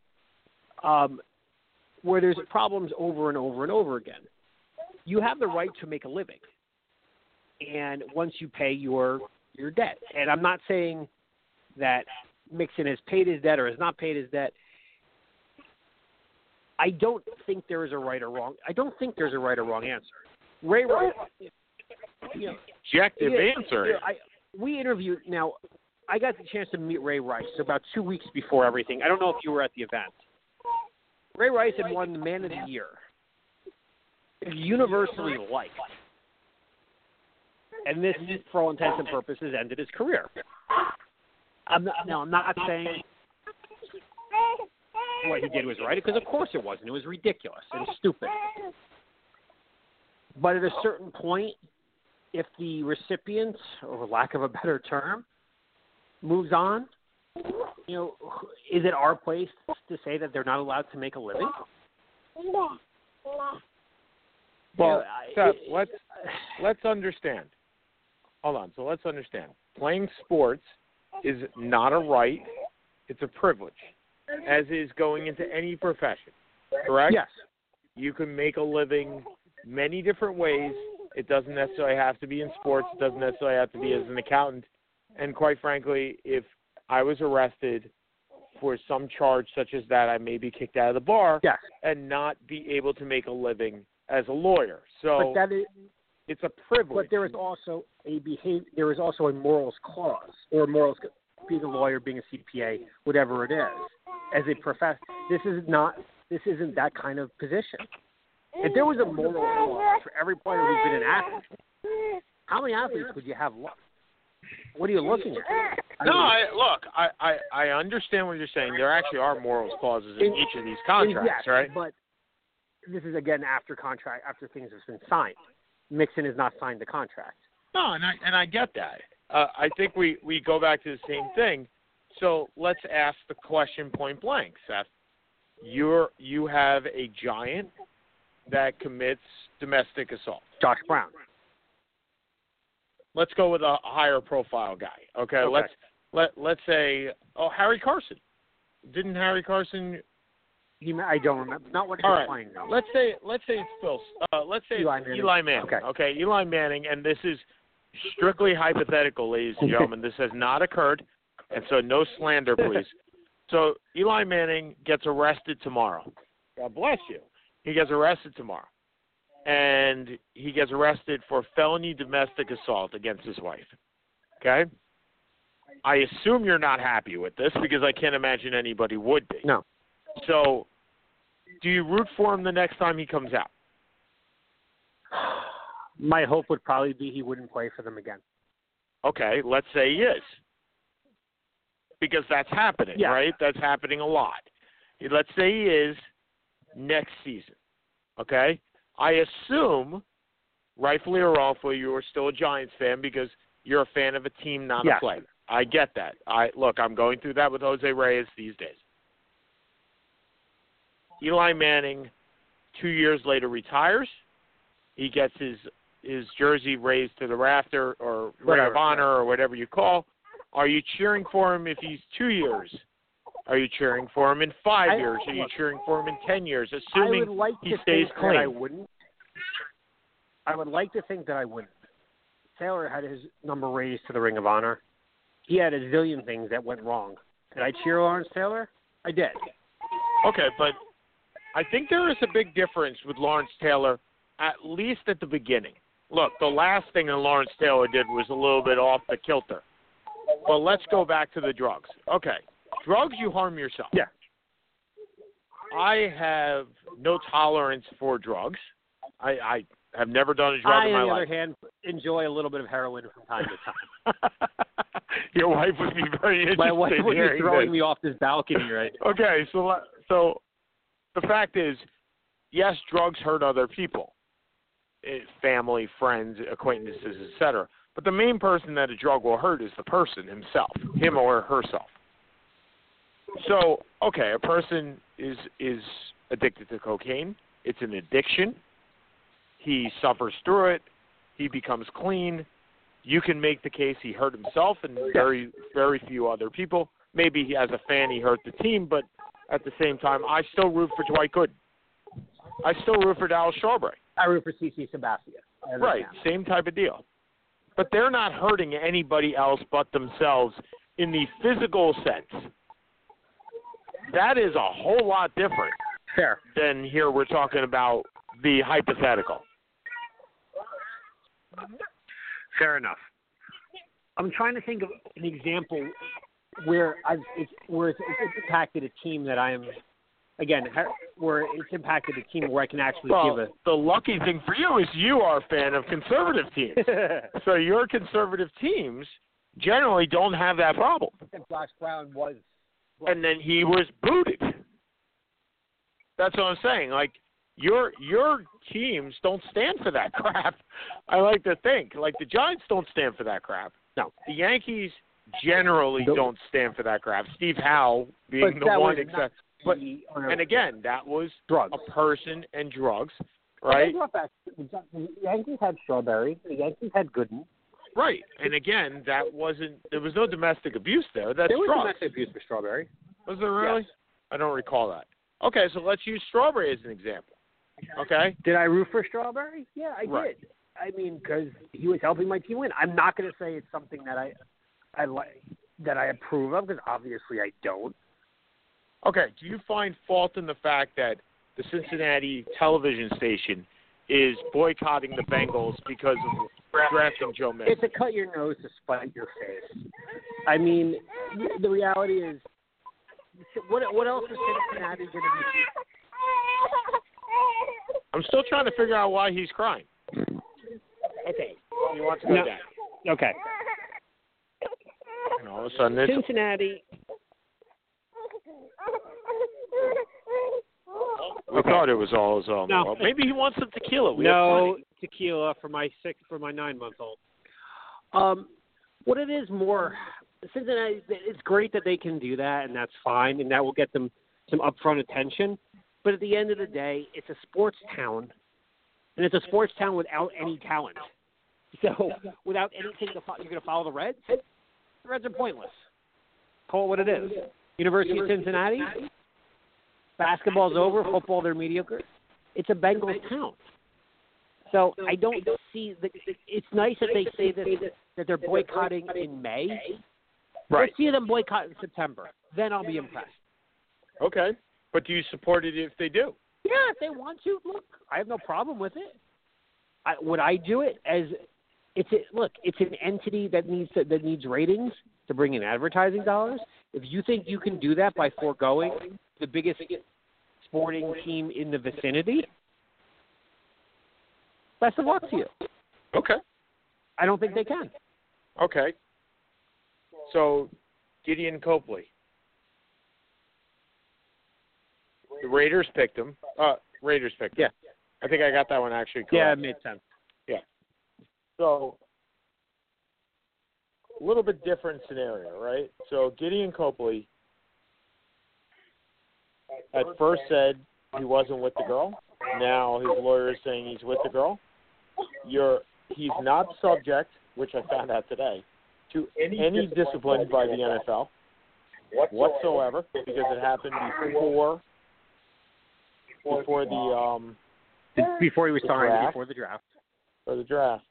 um, where there's problems over and over and over again. You have the right to make a living, and once you pay your your debt, and I'm not saying that Mixon has paid his debt or has not paid his debt. I don't think there is a right or wrong. I don't think there's a right or wrong answer. Ray Rice, you know, Objective yeah, answer. yeah, I, we interviewed now. I got the chance to meet Ray Rice about two weeks before everything. I don't know if you were at the event. Ray Rice had won the Man of the Year. Universally liked, and this, for all intents and purposes, ended his career. I'm not, now, I'm not saying what he did was right, because of course it wasn't. It was ridiculous and stupid. But at a certain point, if the recipient, or lack of a better term, moves on, you know, is it our place to say that they're not allowed to make a living? Well, You know, Seth, it- let's let's understand. Hold on. So let's understand. Playing sports is not a right; it's a privilege, as is going into any profession. Correct? Yes. You can make a living many different ways. It doesn't necessarily have to be in sports. It doesn't necessarily have to be as an accountant. And quite frankly, if I was arrested for some charge such as that, I may be kicked out of the bar Yes. and not be able to make a living as a lawyer. So But that is, it's a privilege. but there is also a behavior. There is also a morals clause, or morals, being a lawyer, being a CPA, whatever it is. As a professor, this is not. This isn't that kind of position. If there was a moral clause for every player who's been an athlete, how many athletes would you have left? What are you looking at? I no, mean, I, look, I, I I understand what you're saying. There actually are morals clauses in In- each of these contracts, yes, right? But this is again after contract, after things have been signed. Mixon has not signed the contract. No, and I and I get that. Uh, I think we we go back to the same thing. So let's ask the question point blank, Seth. You're you have a giant that commits domestic assault. Josh Brown. Let's go with a higher profile guy. Okay, Okay. let's let let's say oh Harry Carson. Didn't Harry Carson? He, I don't remember. Not what he All was right. playing though. Let's say let's say it's Phil. Uh, let's say Eli Manning. Eli Manning. Okay. Eli Manning, and this is strictly hypothetical, ladies and gentlemen. this has not occurred, and so no slander, please. so Eli Manning gets arrested tomorrow. God bless you. He gets arrested tomorrow, and he gets arrested for felony domestic assault against his wife. Okay. I assume you're not happy with this because I can't imagine anybody would be. No. So, do you root for him the next time he comes out? My hope would probably be he wouldn't play for them again. Okay, let's say he is. Because that's happening, Yeah. right? That's happening a lot. Let's say he is next season. Okay? I assume, rightfully or wrongfully, you are still a Giants fan because you're a fan of a team, not Yes. a player. I get that. I look, I'm going through that with Jose Reyes these days. Eli Manning, two years later, retires. He gets his his jersey raised to the rafter or Ring of Honor or whatever you call. Are you cheering for him if he's two years? Are you cheering for him in five I- years? Are you cheering for him in ten years? Assuming like he stays that I wouldn't. I would like to think that I wouldn't. Taylor had his number raised to the Ring of Honor. He had a zillion things that went wrong. Did I cheer Lawrence Taylor? I did. Okay, but I think there is a big difference with Lawrence Taylor, at least at the beginning. Look, the last thing that Lawrence Taylor did was a little bit off the kilter. But let's go back to the drugs. Okay, drugs, you harm yourself. Yeah. I have no tolerance for drugs. I, I have never done a drug I, in my life. on the life. other hand, enjoy a little bit of heroin from time to time. Your wife would be very interested My wife would be throwing this. me off this balcony right now. Okay, so so the fact is, yes, drugs hurt other people, eh, family, friends, acquaintances, etc. But the main person that a drug will hurt is the person himself, him or herself. So, okay, a person is is addicted to cocaine. It's an addiction. He suffers through it. He becomes clean. You can make the case he hurt himself and very very few other people. Maybe he, as a fan he hurt the team, but at the same time, I still root for Dwight Gooden. I still root for Darryl Strawberry. I root for CC Sabathia. Right, understand. same type of deal. But they're not hurting anybody else but themselves in the physical sense. That is a whole lot different Fair. than here we're talking about the hypothetical. Fair enough. I'm trying to think of an example where I've it's, where it's, it's impacted a team that I'm again where it's impacted a team where I can actually Well, give a. the lucky thing for you is you are a fan of conservative teams. so your conservative teams generally don't have that problem. that Josh Brown was. And then he was booted. That's what I'm saying. Like your your teams don't stand for that crap. I like to think like the Giants don't stand for that crap. No. The Yankees generally Nope. don't stand for that crap. Steve Howe being But the one except but and again that was drugs. a person and drugs, right? The Yankees had Strawberry. The Yankees had Gooden. Right. And again that wasn't there was no domestic abuse there. That's there was drugs. domestic abuse for Strawberry. Was there really? Yes. I don't recall that. Okay, so let's use strawberry as an example. Okay? Did I root for Strawberry? Yeah, I Right. did. I mean, because he was helping my team win. I'm not going to say it's something that I, I like, that I approve of, because obviously I don't. Okay, do you find fault in the fact that the Cincinnati television station is boycotting the Bengals because of drafting Joe Mixon? It's a cut your nose to spite your face. I mean, the reality is, what what else is Cincinnati going to be? I'm still trying to figure out why he's crying. Okay, He wants to go No. down. okay. And all of a sudden, it's Cincinnati. we thought it was all his own. No. Maybe he wants some tequila. We no plenty. Tequila for my six for my nine month old. Um, what it is more Cincinnati. It's great that they can do that, and that's fine, and that will get them some upfront attention. But at the end of the day, it's a sports town, and it's a sports town without any talent. So without anything to follow, you're going to follow the Reds. The Reds are pointless. Call it what it is. University of Cincinnati. Basketball's over. Football, they're mediocre. It's a Bengals town. So I don't see the. It's nice that they say this that they're boycotting in May. Right. Let's see them boycott in September. Then I'll be impressed. Okay. But do you support it if they do? Yeah, if they want to, look, I have no problem with it. I, would I do it as it's a, look, it's an entity that needs to, that needs ratings to bring in advertising dollars. If you think you can do that by foregoing the biggest sporting team in the vicinity, best of luck to you. Okay. I don't think they can. Okay. So, Gareon Conley. The Raiders picked him. Uh, Raiders picked him. Yeah. I think I got that one actually correct. Yeah, it made sense. Yeah. So, a little bit different scenario, right? So, Gareon Conley at first said he wasn't with the girl. Now his lawyer is saying he's with the girl. You're he's not subject, which I found out today, to any discipline by the NFL whatsoever because it happened before before the um Before he was signed, draft. before the draft. for the draft.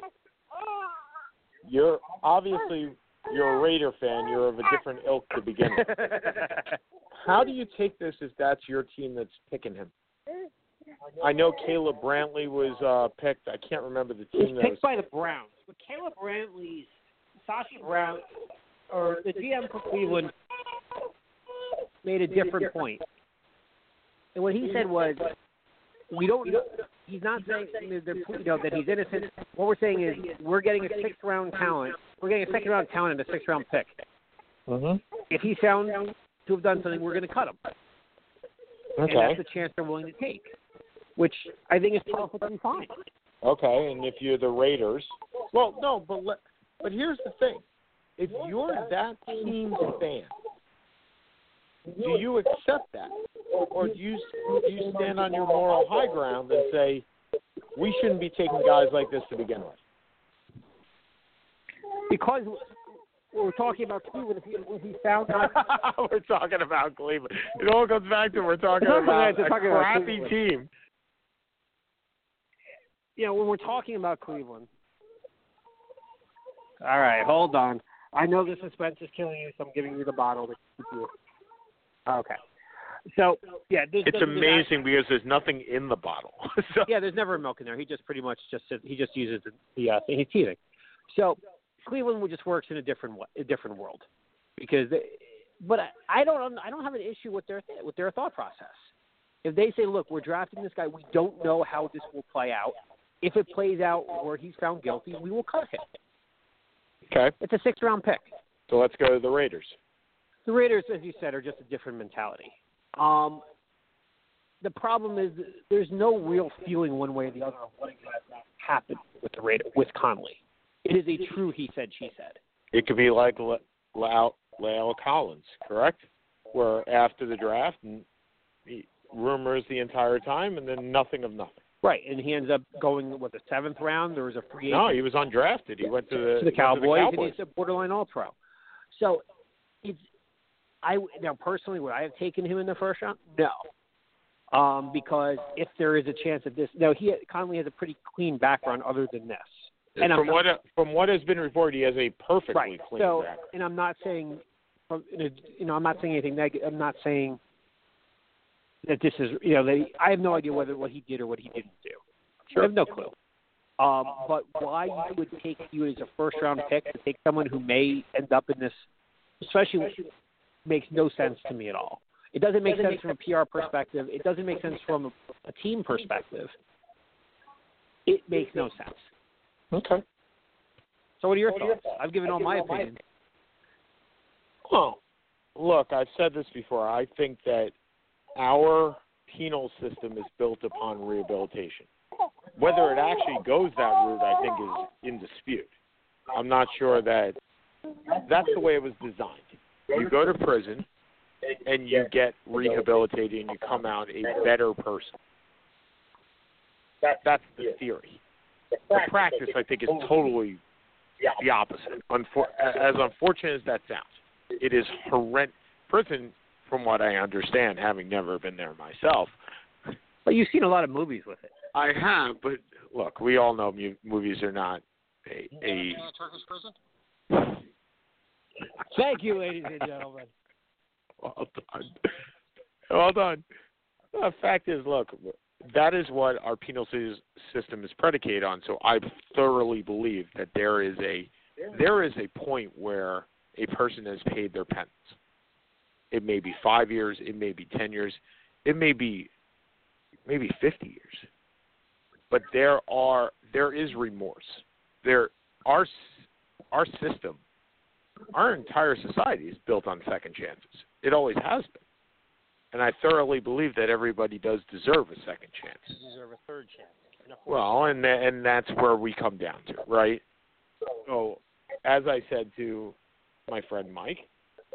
You're obviously you're a Raider fan. You're of a different ilk to begin with. How do you take this if that's your team that's picking him? I know Caleb Brantley was uh picked. I can't remember the He was team that was. picked by the Browns. But Caleb Brantley's Sashi Brown or the GM for Cleveland made a different point. And what he said was we don't know he's not saying they're, you know, that he's innocent. What we're saying is we're getting a sixth round talent. We're getting a second round talent and a sixth round pick. Mhm. If he's found to have done something, we're going to cut him. And Okay. that's the chance they're willing to take, which I think is perfectly fine. Okay, and if you're the Raiders, well, no, but let, but here's the thing: if you're that team's fan, do you accept that, or do you do you stand on your moral high ground and say we shouldn't be taking guys like this to begin with? Because we're talking about Cleveland, if he, if he found out we're talking about Cleveland. It all comes back to we're talking We're about talking a about crappy Cleveland. team. You know, when we're talking about Cleveland. All right, hold on. I know the suspense is killing you, so I'm giving you the bottle to keep you. Okay. So yeah, there's, It's there's- amazing because there's nothing in the bottle. so, Yeah, there's never milk in there. He just pretty much just he just uses the, the uh. He's teething. So Cleveland just works in a different a different world because they, but I, I don't I don't have an issue with their with their thought process. If they say, look, we're drafting this guy, we don't know how this will play out. If it plays out where he's found guilty, we will cut him. okay, It's a sixth round pick. so let's go to the Raiders. The Raiders, as you said, are just a different mentality. Um, the problem is there's no real feeling one way or the other of what exactly happened with the Raiders with Conley. It is a true he said she said. It could be like Le- La'el Collins, correct? Where after the draft, and rumors the entire time, and then nothing of nothing. Right, and he ends up going with the seventh round. There was a free agent No, he was undrafted. He went to the, to the Cowboys, To and the Cowboys. he's a borderline All Pro. So it's I now personally would I have taken him in the first round? No, um, because if there is a chance of this, no, he Conley has a pretty clean background other than this. And from not- what from what has been reported, he has a perfectly right. clean So, background. and I'm not saying, from- in a- you know, I'm not saying anything negative. I'm not saying that this is, you know, he, I have no idea whether what he did or what he didn't do. Sure. I have no clue. Um, but why you would take you as a first round pick to take someone who may end up in this, especially, makes no sense to me at all. It doesn't make sense from a PR perspective. It doesn't make sense from a, a team perspective. It makes no sense. Okay. So, what are your thoughts? I've given all my opinion. Well, look, I've said this before. I think that our penal system is built upon rehabilitation. Whether it actually goes that route, I think, is in dispute. I'm not sure that that's the way it was designed. You go to prison and you get rehabilitated and you come out a better person. That's the theory. The practice, I think, is totally the opposite. As unfortunate as that sounds, it is horrendous. Prison, from what I understand, having never been there myself, But you've seen a lot of movies with it. I have. But look, we all know mu- movies are not a. a Thank you, ladies and gentlemen. well done. Well done. The fact is, look, that is what our penal system is predicated on. So I thoroughly believe that there is a there is a point where a person has paid their penance. It may be five years, it may be ten years, it may be maybe fifty years. But there are there is remorse. There our our system, our entire society is built on second chances. It always has been. And I thoroughly believe that everybody does deserve a second chance. You deserve a third chance. Well, and and that's where we come down to, right? So, as I said to my friend Mike,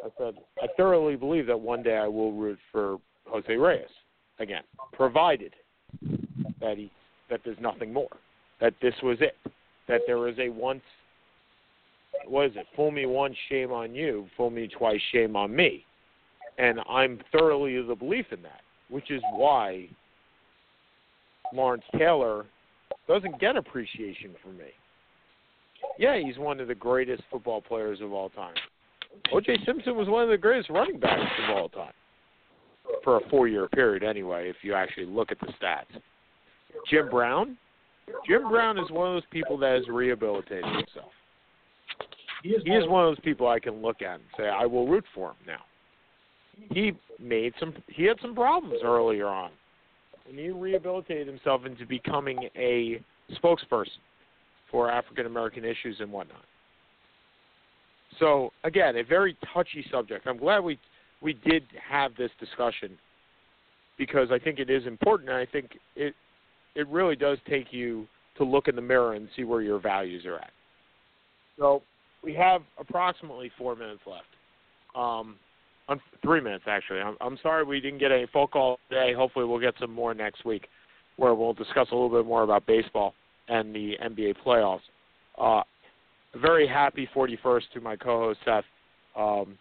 I said I thoroughly believe that one day I will root for Jose Reyes again, provided that he that there's nothing more, that this was it, that there was a once. What is it? Fool me once, shame on you. Fool me twice, shame on me. And I'm thoroughly of the belief in that, which is why Lawrence Taylor doesn't get appreciation from me. Yeah, he's one of the greatest football players of all time. O.J. Simpson was one of the greatest running backs of all time for a four-year period, anyway. If you actually look at the stats, Jim Brown, Jim Brown is one of those people that has rehabilitated himself. He is one of those people I can look at and say I will root for him now. He made some. He had some problems earlier on, and he rehabilitated himself into becoming a spokesperson for African American issues and whatnot. So again, a very touchy subject. I'm glad we we did have this discussion because I think it is important, and I think it it really does take you to look in the mirror and see where your values are at. So we have approximately four minutes left. Um, on three minutes actually. I'm, I'm sorry we didn't get a phone call today. Hopefully we'll get some more next week, where we'll discuss a little bit more about baseball and the NBA playoffs. Uh, very happy 41st to my co-host Seth, um,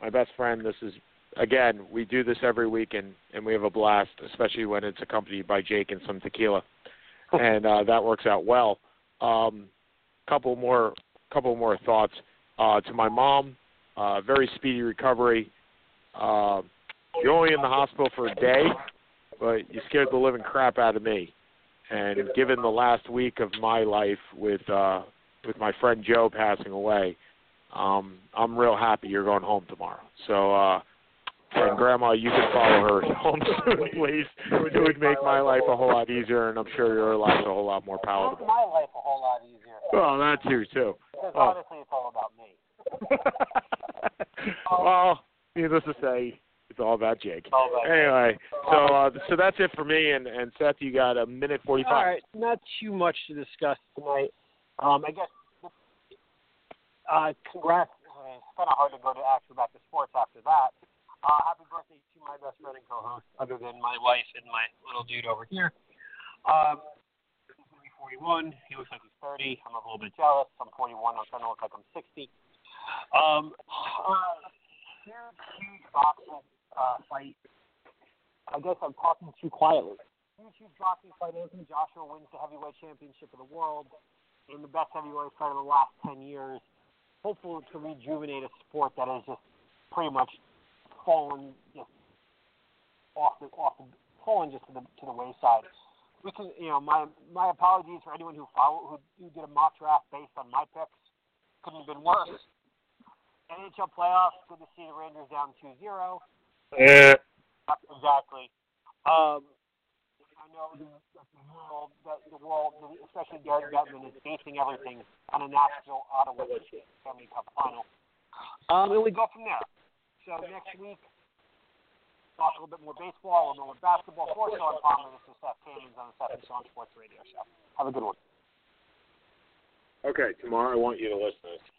my best friend. This is again we do this every week and and we have a blast, especially when it's accompanied by Jake and some tequila, and uh, that works out well. Um, couple more couple more thoughts uh, to my mom. Uh, very speedy recovery. Uh, you're only in the hospital for a day, but you scared the living crap out of me. And given the last week of my life with uh, with my friend Joe passing away, um, I'm real happy you're going home tomorrow. So, uh, and Grandma, you can follow her home soon, please. It would make my life a whole lot easier, and I'm sure your life's a whole lot more Make palatable. my life a whole lot easier. Well, that too, too. Because Oh. honestly, it's all about me. well, needless to say, it's all about Jake. It's all about me. Anyway, so uh, so that's it for me. And and Seth, you got a minute forty-five. All right, not too much to discuss tonight. Um, I guess. Uh, congrats. It's kind of hard to go to actually back to sports after that. Uh, happy birthday to my best friend and co-host, other than my wife and my little dude over here. Um, he's gonna be 41. He looks like he's 30. I'm a little bit jealous. I'm 41. I'm trying to look like I'm 60. Um, uh, huge, huge boxing uh, fight. I guess I'm talking too quietly huge, huge boxing fight. Anthony Joshua wins the heavyweight championship of the world in the best heavyweight fight of the last 10 years. Hopefully to rejuvenate a sport that has just pretty much fallen just off the off the fallen just to the to the wayside. We can, you know, my my apologies for anyone who follow who, who did a mock draft based on my picks. Couldn't have been worse. NHL playoffs. Good to see the Rangers down 2-0. Eh. Exactly. Um, I know the, that the world, that the world, especially Gary Bettman, is basing everything on a Nashville Ottawa Stanley Cup final. Um, and we go from there. So next week, talk a little bit more baseball, a little bit more basketball. For Sean Palmer, this is Seth Cannons on the Seth and Sean Sports Radio Show. Have a good one. Okay, tomorrow I want you to listen to this.